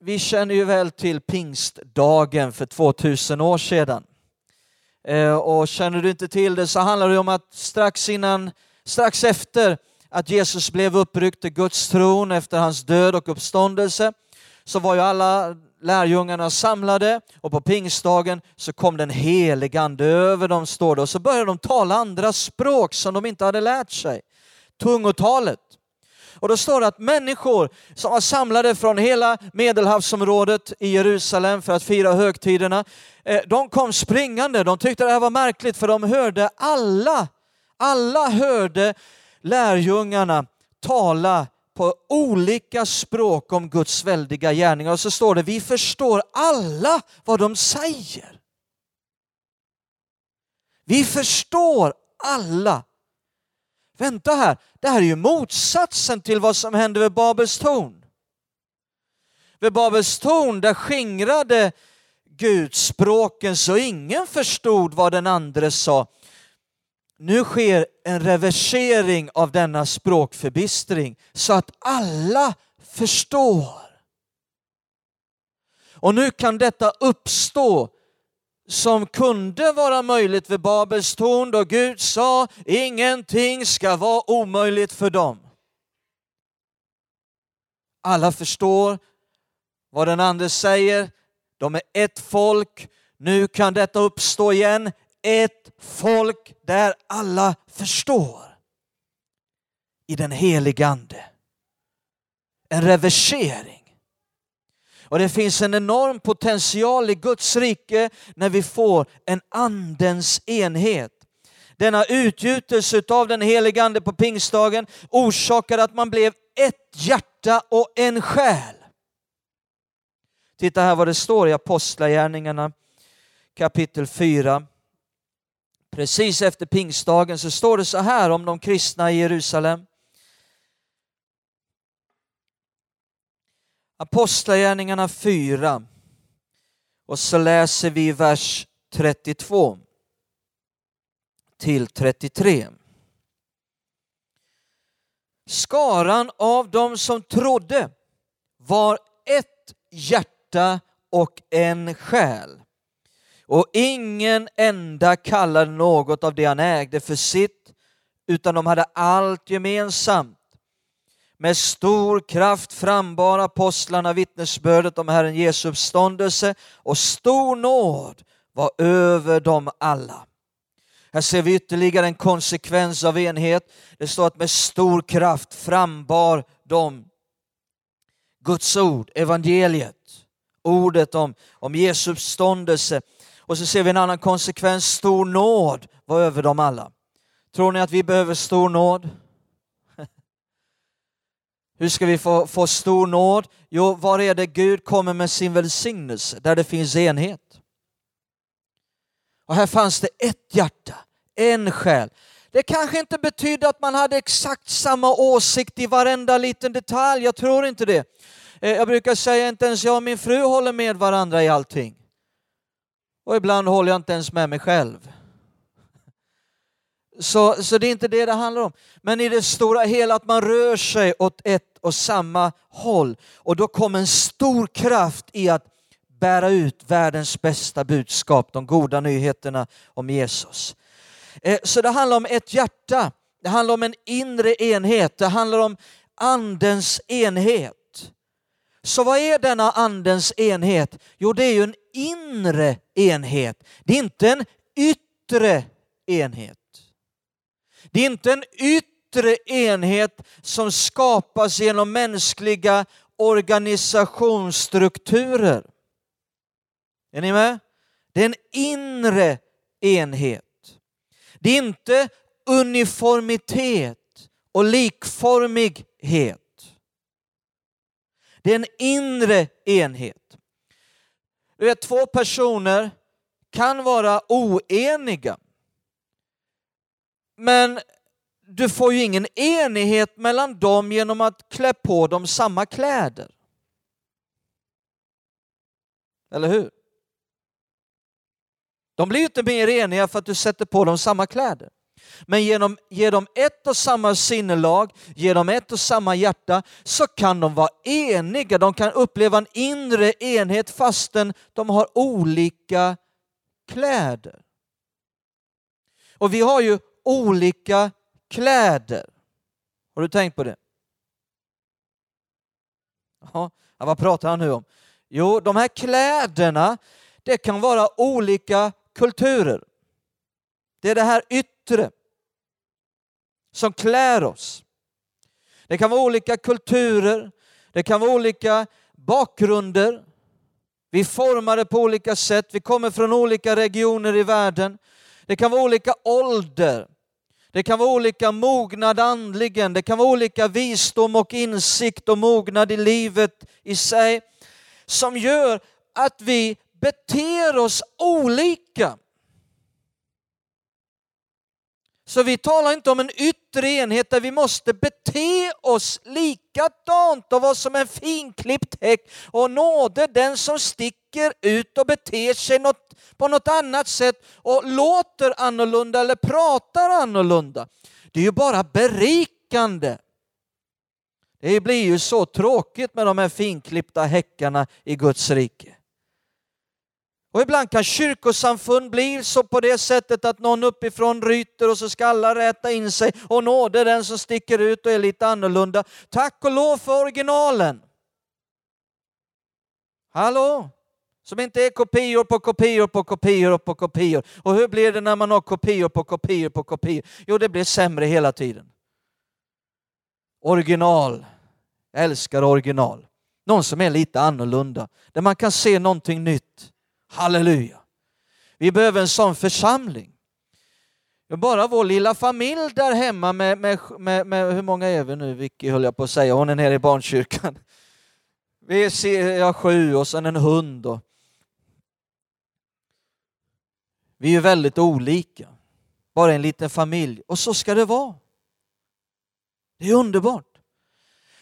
vi känner ju väl till pingstdagen för 2000 år sedan. Eh, och känner du inte till det så handlar det om att strax innan, strax efter att Jesus blev uppryckt till Guds tron efter hans död och uppståndelse så var ju alla lärjungarna samlade och på pingstdagen så kom den helige ande över dem, står det, och så började de tala andra språk som de inte hade lärt sig. Tungotalet. Och då står det att människor som var samlade från hela medelhavsområdet i Jerusalem för att fira högtiderna, eh, de kom springande. De tyckte det här var märkligt för de hörde alla, alla hörde lärjungarna tala på olika språk om Guds väldiga gärningar. Och så står det, vi förstår alla vad de säger. Vi förstår alla. Vänta här, det här är ju motsatsen till vad som hände vid Babels torn. Vid Babels torn där skingrade Gud språken så ingen förstod vad den andre sa. Nu sker en reversering av denna språkförbistring så att alla förstår. Och nu kan detta uppstå som kunde vara möjligt vid Babels torn då Gud sa ingenting ska vara omöjligt för dem. Alla förstår vad den andre säger. De är ett folk. Nu kan detta uppstå igen ett folk där alla förstår. I den helige Ande. En reversering. Och det finns en enorm potential i Guds rike när vi får en andens enhet. Denna utgjutelse av den helige Ande på pingstdagen orsakade att man blev ett hjärta och en själ. Titta här vad det står i Apostlagärningarna kapitel 4 Precis efter pingstdagen så står det så här om de kristna i Jerusalem. Apostlagärningarna 4 och så läser vi vers 32 till 33. Skaran av dem som trodde var ett hjärta och en själ och ingen enda kallade något av det han ägde för sitt, utan de hade allt gemensamt. Med stor kraft frambar apostlarna vittnesbördet om Herren Jesu uppståndelse och stor nåd var över dem alla. Här ser vi ytterligare en konsekvens av enhet. Det står att med stor kraft frambar de Guds ord, evangeliet, ordet om, om Jesu uppståndelse och så ser vi en annan konsekvens, stor nåd var över dem alla. Tror ni att vi behöver stor nåd? Hur ska vi få, få stor nåd? Jo, var är det Gud kommer med sin välsignelse? Där det finns enhet. Och här fanns det ett hjärta, en själ. Det kanske inte betydde att man hade exakt samma åsikt i varenda liten detalj, jag tror inte det. Eh, jag brukar säga inte ens jag och min fru håller med varandra i allting. Och ibland håller jag inte ens med mig själv. Så, så det är inte det det handlar om. Men i det stora hela att man rör sig åt ett och samma håll. Och då kommer en stor kraft i att bära ut världens bästa budskap, de goda nyheterna om Jesus. Eh, så det handlar om ett hjärta, det handlar om en inre enhet, det handlar om andens enhet. Så vad är denna andens enhet? Jo, det är ju en inre enhet. Det är inte en yttre enhet. Det är inte en yttre enhet som skapas genom mänskliga organisationsstrukturer. Är ni med? Det är en inre enhet. Det är inte uniformitet och likformighet. Det är en inre enhet. Du vet, två personer kan vara oeniga. Men du får ju ingen enighet mellan dem genom att klä på dem samma kläder. Eller hur? De blir ju inte mer eniga för att du sätter på dem samma kläder. Men genom ge dem ett och samma sinnelag, ge dem ett och samma hjärta, så kan de vara eniga. De kan uppleva en inre enhet fastän de har olika kläder. Och vi har ju olika kläder. Har du tänkt på det? Ja, vad pratar han nu om? Jo, de här kläderna, det kan vara olika kulturer. Det är det här yttre som klär oss. Det kan vara olika kulturer, det kan vara olika bakgrunder. Vi formar det på olika sätt, vi kommer från olika regioner i världen. Det kan vara olika ålder. Det kan vara olika mognad andligen, det kan vara olika visdom och insikt och mognad i livet i sig som gör att vi beter oss olika. Så vi talar inte om en yttre enhet där vi måste bete oss likadant och vara som en finklippt häck och nåde den som sticker ut och beter sig något, på något annat sätt och låter annorlunda eller pratar annorlunda. Det är ju bara berikande. Det blir ju så tråkigt med de här finklippta häckarna i Guds rike. Och ibland kan kyrkosamfund bli så på det sättet att någon uppifrån ryter och så ska alla räta in sig och nåde den som sticker ut och är lite annorlunda. Tack och lov för originalen. Hallå? Som inte är kopior på kopior på kopior på kopior. Och hur blir det när man har kopior på kopior på kopior? Jo, det blir sämre hela tiden. Original. Jag älskar original. Någon som är lite annorlunda, där man kan se någonting nytt. Halleluja. Vi behöver en sån församling. Bara vår lilla familj där hemma med, med, med, med hur många är vi nu? Vicky höll jag på att säga, hon är nere i barnkyrkan. Vi är ja, sju och sen en hund. Och... Vi är väldigt olika. Bara en liten familj. Och så ska det vara. Det är underbart.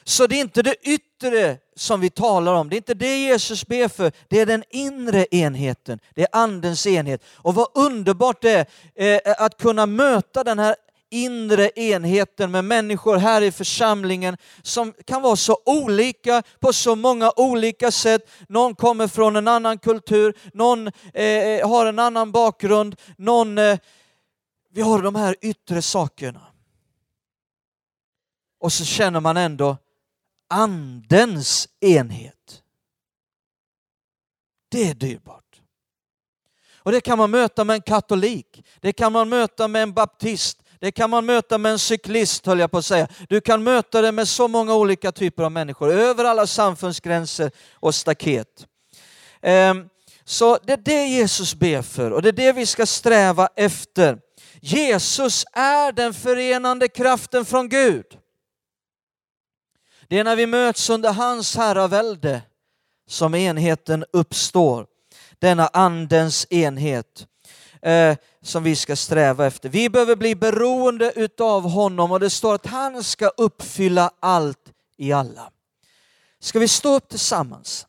Så det är inte det yttre som vi talar om, det är inte det Jesus ber för, det är den inre enheten, det är andens enhet. Och vad underbart det är eh, att kunna möta den här inre enheten med människor här i församlingen som kan vara så olika på så många olika sätt. Någon kommer från en annan kultur, någon eh, har en annan bakgrund, någon... Eh, vi har de här yttre sakerna. Och så känner man ändå andens enhet. Det är dyrbart. Och det kan man möta med en katolik, det kan man möta med en baptist, det kan man möta med en cyklist höll jag på att säga. Du kan möta det med så många olika typer av människor, över alla samfundsgränser och staket. Ehm, så det är det Jesus ber för och det är det vi ska sträva efter. Jesus är den förenande kraften från Gud. Det är när vi möts under hans herravälde som enheten uppstår. Denna andens enhet eh, som vi ska sträva efter. Vi behöver bli beroende utav honom och det står att han ska uppfylla allt i alla. Ska vi stå upp tillsammans?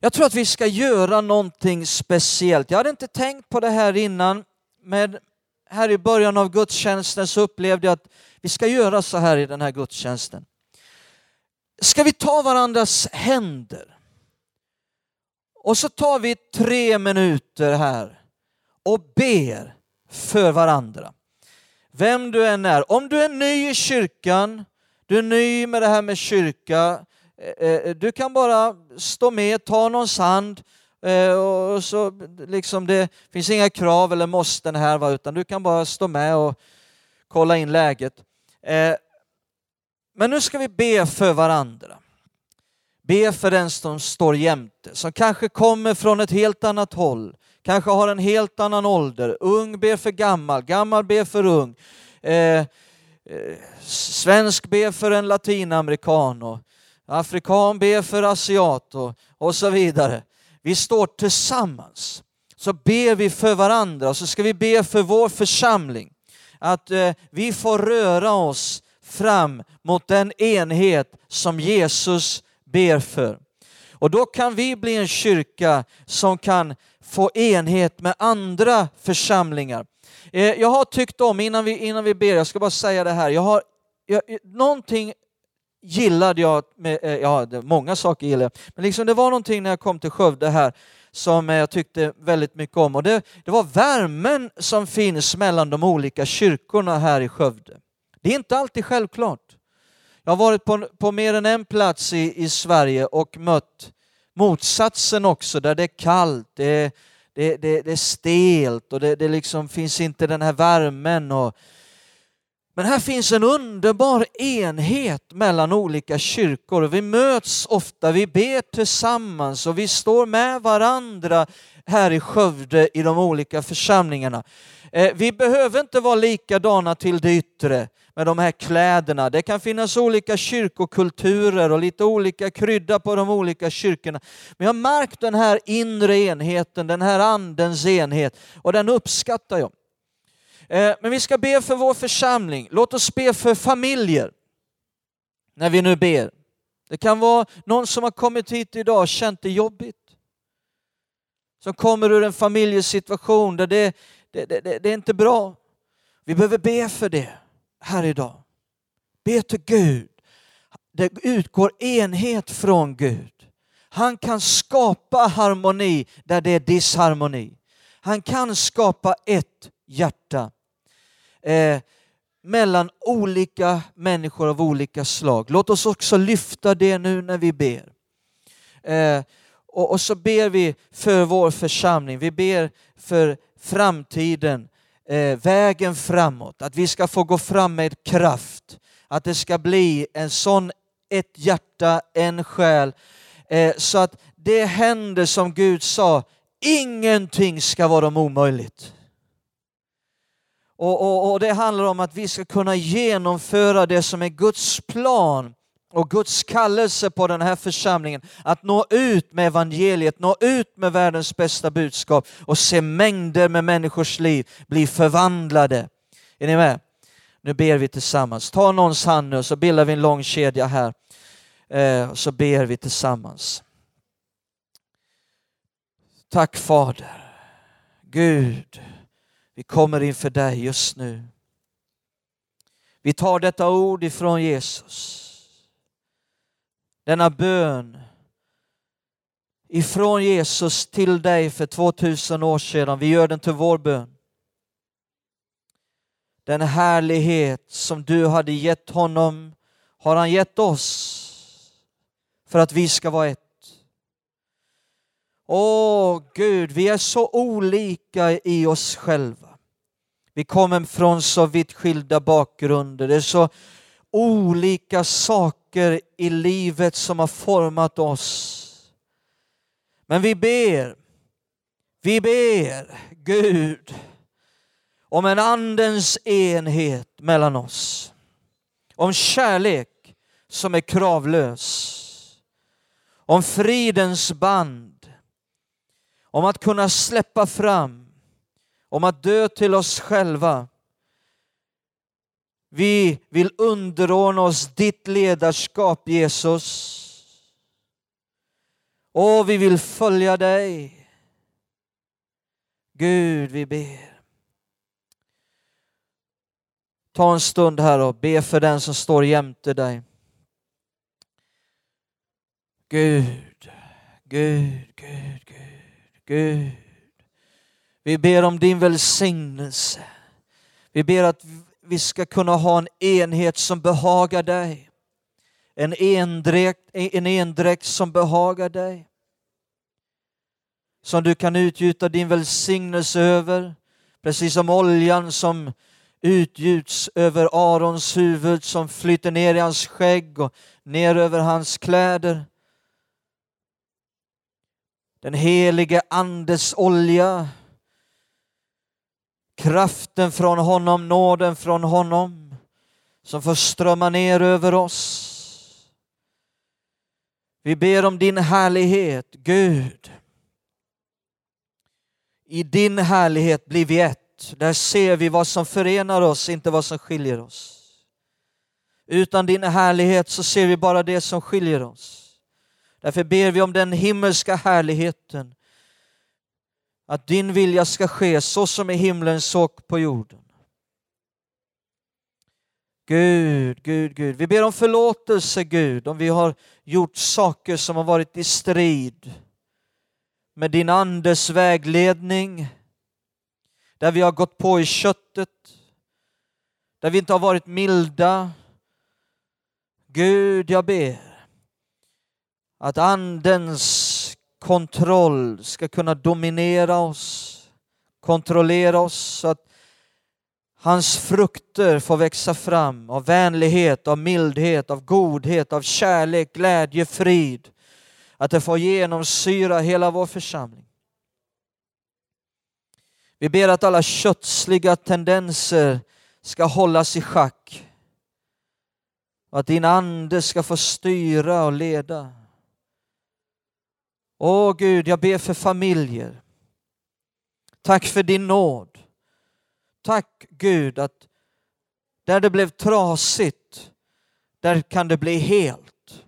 Jag tror att vi ska göra någonting speciellt. Jag hade inte tänkt på det här innan, men här i början av gudstjänsten så upplevde jag att vi ska göra så här i den här gudstjänsten. Ska vi ta varandras händer? Och så tar vi tre minuter här och ber för varandra. Vem du än är. Om du är ny i kyrkan, du är ny med det här med kyrka, eh, eh, du kan bara stå med, ta någons hand eh, och så liksom det finns inga krav eller måsten här utan du kan bara stå med och kolla in läget. Eh, men nu ska vi be för varandra. Be för den som står jämte, som kanske kommer från ett helt annat håll, kanske har en helt annan ålder. Ung ber för gammal, gammal ber för ung. Eh, eh, svensk ber för en latinamerikan och afrikan ber för asiat och, och så vidare. Vi står tillsammans, så ber vi för varandra och så ska vi be för vår församling. Att eh, vi får röra oss fram mot den enhet som Jesus ber för. Och då kan vi bli en kyrka som kan få enhet med andra församlingar. Eh, jag har tyckt om, innan vi, innan vi ber, jag ska bara säga det här, jag har, jag, någonting gillade jag, med, eh, ja många saker gillade jag, men liksom det var någonting när jag kom till Skövde här som eh, jag tyckte väldigt mycket om och det, det var värmen som finns mellan de olika kyrkorna här i Skövde. Det är inte alltid självklart. Jag har varit på, på mer än en plats i, i Sverige och mött motsatsen också, där det är kallt, det är, det, det, det är stelt och det, det liksom finns inte den här värmen. Och... Men här finns en underbar enhet mellan olika kyrkor. Vi möts ofta, vi ber tillsammans och vi står med varandra här i Skövde i de olika församlingarna. Eh, vi behöver inte vara likadana till det yttre med de här kläderna. Det kan finnas olika kyrkokulturer och lite olika krydda på de olika kyrkorna. Men jag har märkt den här inre enheten, den här andens enhet och den uppskattar jag. Eh, men vi ska be för vår församling. Låt oss be för familjer när vi nu ber. Det kan vara någon som har kommit hit idag och känt det jobbigt. Som kommer ur en familjesituation där det, det, det, det är inte bra. Vi behöver be för det här idag. Be till Gud. Det utgår enhet från Gud. Han kan skapa harmoni där det är disharmoni. Han kan skapa ett hjärta eh, mellan olika människor av olika slag. Låt oss också lyfta det nu när vi ber. Eh, och, och så ber vi för vår församling. Vi ber för framtiden eh, vägen framåt, att vi ska få gå fram med kraft, att det ska bli en sån, ett hjärta, en själ, eh, så att det händer som Gud sa, ingenting ska vara dem omöjligt. Och, och, och, det handlar om att vi ska kunna genomföra det som är Guds plan och Guds kallelse på den här församlingen att nå ut med evangeliet, nå ut med världens bästa budskap och se mängder med människors liv bli förvandlade. Är ni med? Nu ber vi tillsammans. Ta någons hand nu och så bildar vi en lång kedja här. Eh, och så ber vi tillsammans. Tack Fader. Gud, vi kommer inför dig just nu. Vi tar detta ord ifrån Jesus denna bön ifrån Jesus till dig för 2000 år sedan. Vi gör den till vår bön. Den härlighet som du hade gett honom har han gett oss för att vi ska vara ett. Åh Gud, vi är så olika i oss själva. Vi kommer från så vitt skilda bakgrunder. Det är så olika saker i livet som har format oss. Men vi ber, vi ber Gud om en andens enhet mellan oss. Om kärlek som är kravlös. Om fridens band. Om att kunna släppa fram. Om att dö till oss själva vi vill underordna oss ditt ledarskap Jesus. Och vi vill följa dig. Gud, vi ber. Ta en stund här och be för den som står jämte dig. Gud, Gud, Gud, Gud, Vi ber om din välsignelse. Vi ber att vi ska kunna ha en enhet som behagar dig. En endräkt, en endräkt som behagar dig. Som du kan utgjuta din välsignelse över. Precis som oljan som utgjuts över Arons huvud som flyter ner i hans skägg och ner över hans kläder. Den helige Andes olja, kraften från honom, nåden från honom som får strömma ner över oss. Vi ber om din härlighet, Gud. I din härlighet blir vi ett. Där ser vi vad som förenar oss, inte vad som skiljer oss. Utan din härlighet så ser vi bara det som skiljer oss. Därför ber vi om den himmelska härligheten. Att din vilja ska ske så som i himlen så på jorden. Gud, Gud, Gud. Vi ber om förlåtelse Gud om vi har gjort saker som har varit i strid med din andes vägledning där vi har gått på i köttet, där vi inte har varit milda. Gud, jag ber att Andens kontroll ska kunna dominera oss, kontrollera oss så att hans frukter får växa fram av vänlighet, av mildhet, av godhet, av kärlek, glädje, frid. Att det får genomsyra hela vår församling. Vi ber att alla kötsliga tendenser ska hållas i schack. Och att din ande ska få styra och leda. Åh Gud, jag ber för familjer. Tack för din nåd. Tack Gud att där det blev trasigt, där kan det bli helt.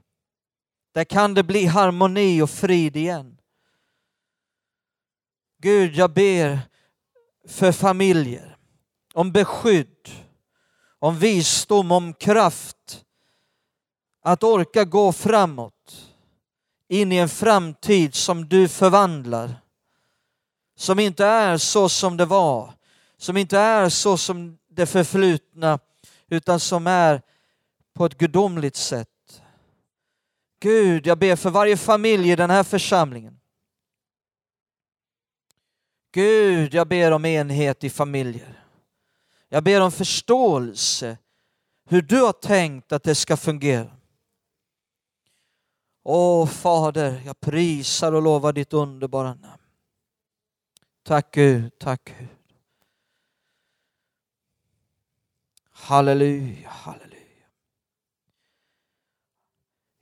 Där kan det bli harmoni och frid igen. Gud, jag ber för familjer, om beskydd, om visdom, om kraft att orka gå framåt in i en framtid som du förvandlar. Som inte är så som det var, som inte är så som det förflutna, utan som är på ett gudomligt sätt. Gud, jag ber för varje familj i den här församlingen Gud, jag ber om enhet i familjer. Jag ber om förståelse hur du har tänkt att det ska fungera. Åh Fader, jag prisar och lovar ditt underbara namn. Tack Gud, tack Gud. Halleluja, halleluja.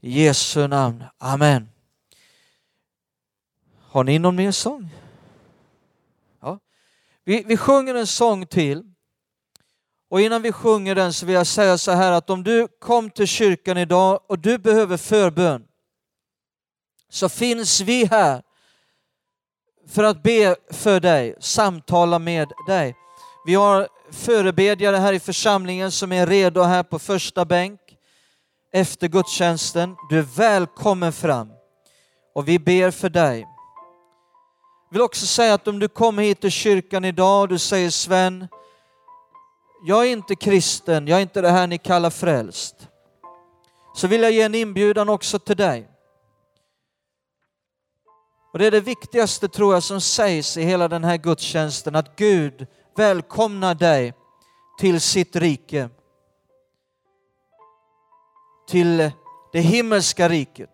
I Jesu namn, Amen. Har ni någon mer sång? Vi, vi sjunger en sång till. Och innan vi sjunger den så vill jag säga så här att om du kom till kyrkan idag och du behöver förbön så finns vi här för att be för dig, samtala med dig. Vi har förebedjare här i församlingen som är redo här på första bänk efter gudstjänsten. Du är välkommen fram och vi ber för dig. Jag vill också säga att om du kommer hit till kyrkan idag och du säger Sven, jag är inte kristen, jag är inte det här ni kallar frälst. Så vill jag ge en inbjudan också till dig. Och det är det viktigaste tror jag som sägs i hela den här gudstjänsten, att Gud välkomnar dig till sitt rike. Till det himmelska riket.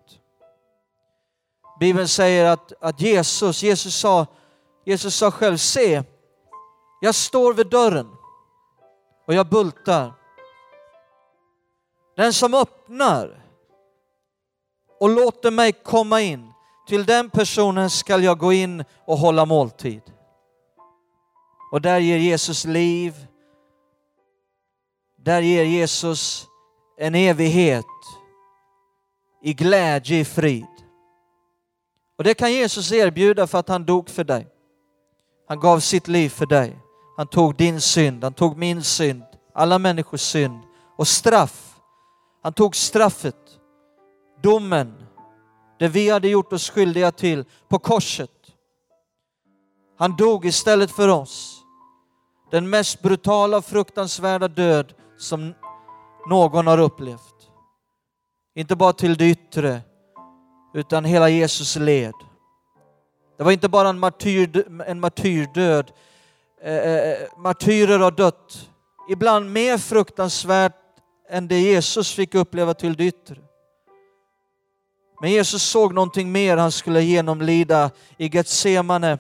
Bibeln säger att, att Jesus, Jesus sa, Jesus sa själv, se, jag står vid dörren och jag bultar. Den som öppnar och låter mig komma in, till den personen skall jag gå in och hålla måltid. Och där ger Jesus liv. Där ger Jesus en evighet i glädje, i frid. Och det kan Jesus erbjuda för att han dog för dig. Han gav sitt liv för dig. Han tog din synd, han tog min synd, alla människors synd och straff. Han tog straffet, domen, det vi hade gjort oss skyldiga till på korset. Han dog istället för oss. Den mest brutala och fruktansvärda död som någon har upplevt. Inte bara till det yttre, utan hela Jesus led. Det var inte bara en, martyr, en martyrdöd. Eh, eh, eh martyrer har dött, ibland mer fruktansvärt än det Jesus fick uppleva till det yttre. Men Jesus såg någonting mer han skulle genomlida i Getsemane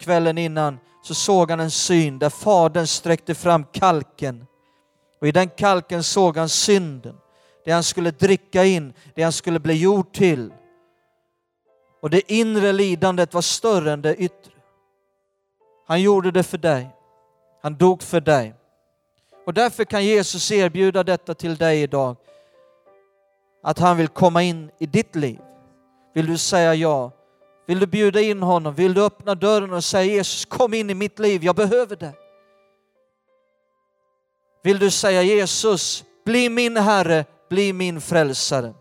kvällen innan så såg han en syn där Fadern sträckte fram kalken och i den kalken såg han synden, det han skulle dricka in, det han skulle bli gjord till. Och det inre lidandet var större än det yttre. Han gjorde det för dig. Han dog för dig. Och därför kan Jesus erbjuda detta till dig idag. Att han vill komma in i ditt liv. Vill du säga ja? Vill du bjuda in honom? Vill du öppna dörren och säga Jesus kom in i mitt liv, jag behöver det. Vill du säga Jesus, bli min Herre, bli min frälsare.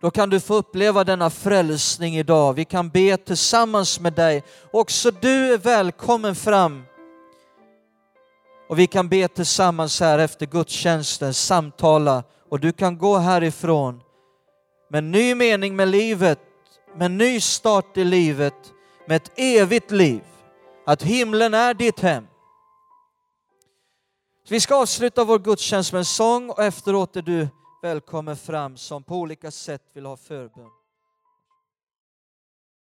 Då kan du få uppleva denna frälsning idag. Vi kan be tillsammans med dig. Också du är välkommen fram. Och vi kan be tillsammans här efter gudstjänsten, samtala och du kan gå härifrån med ny mening med livet, med ny start i livet, med ett evigt liv. Att himlen är ditt hem. Vi ska avsluta vår gudstjänst med en sång och efteråt är du välkommen fram som på olika sätt vill ha förbön.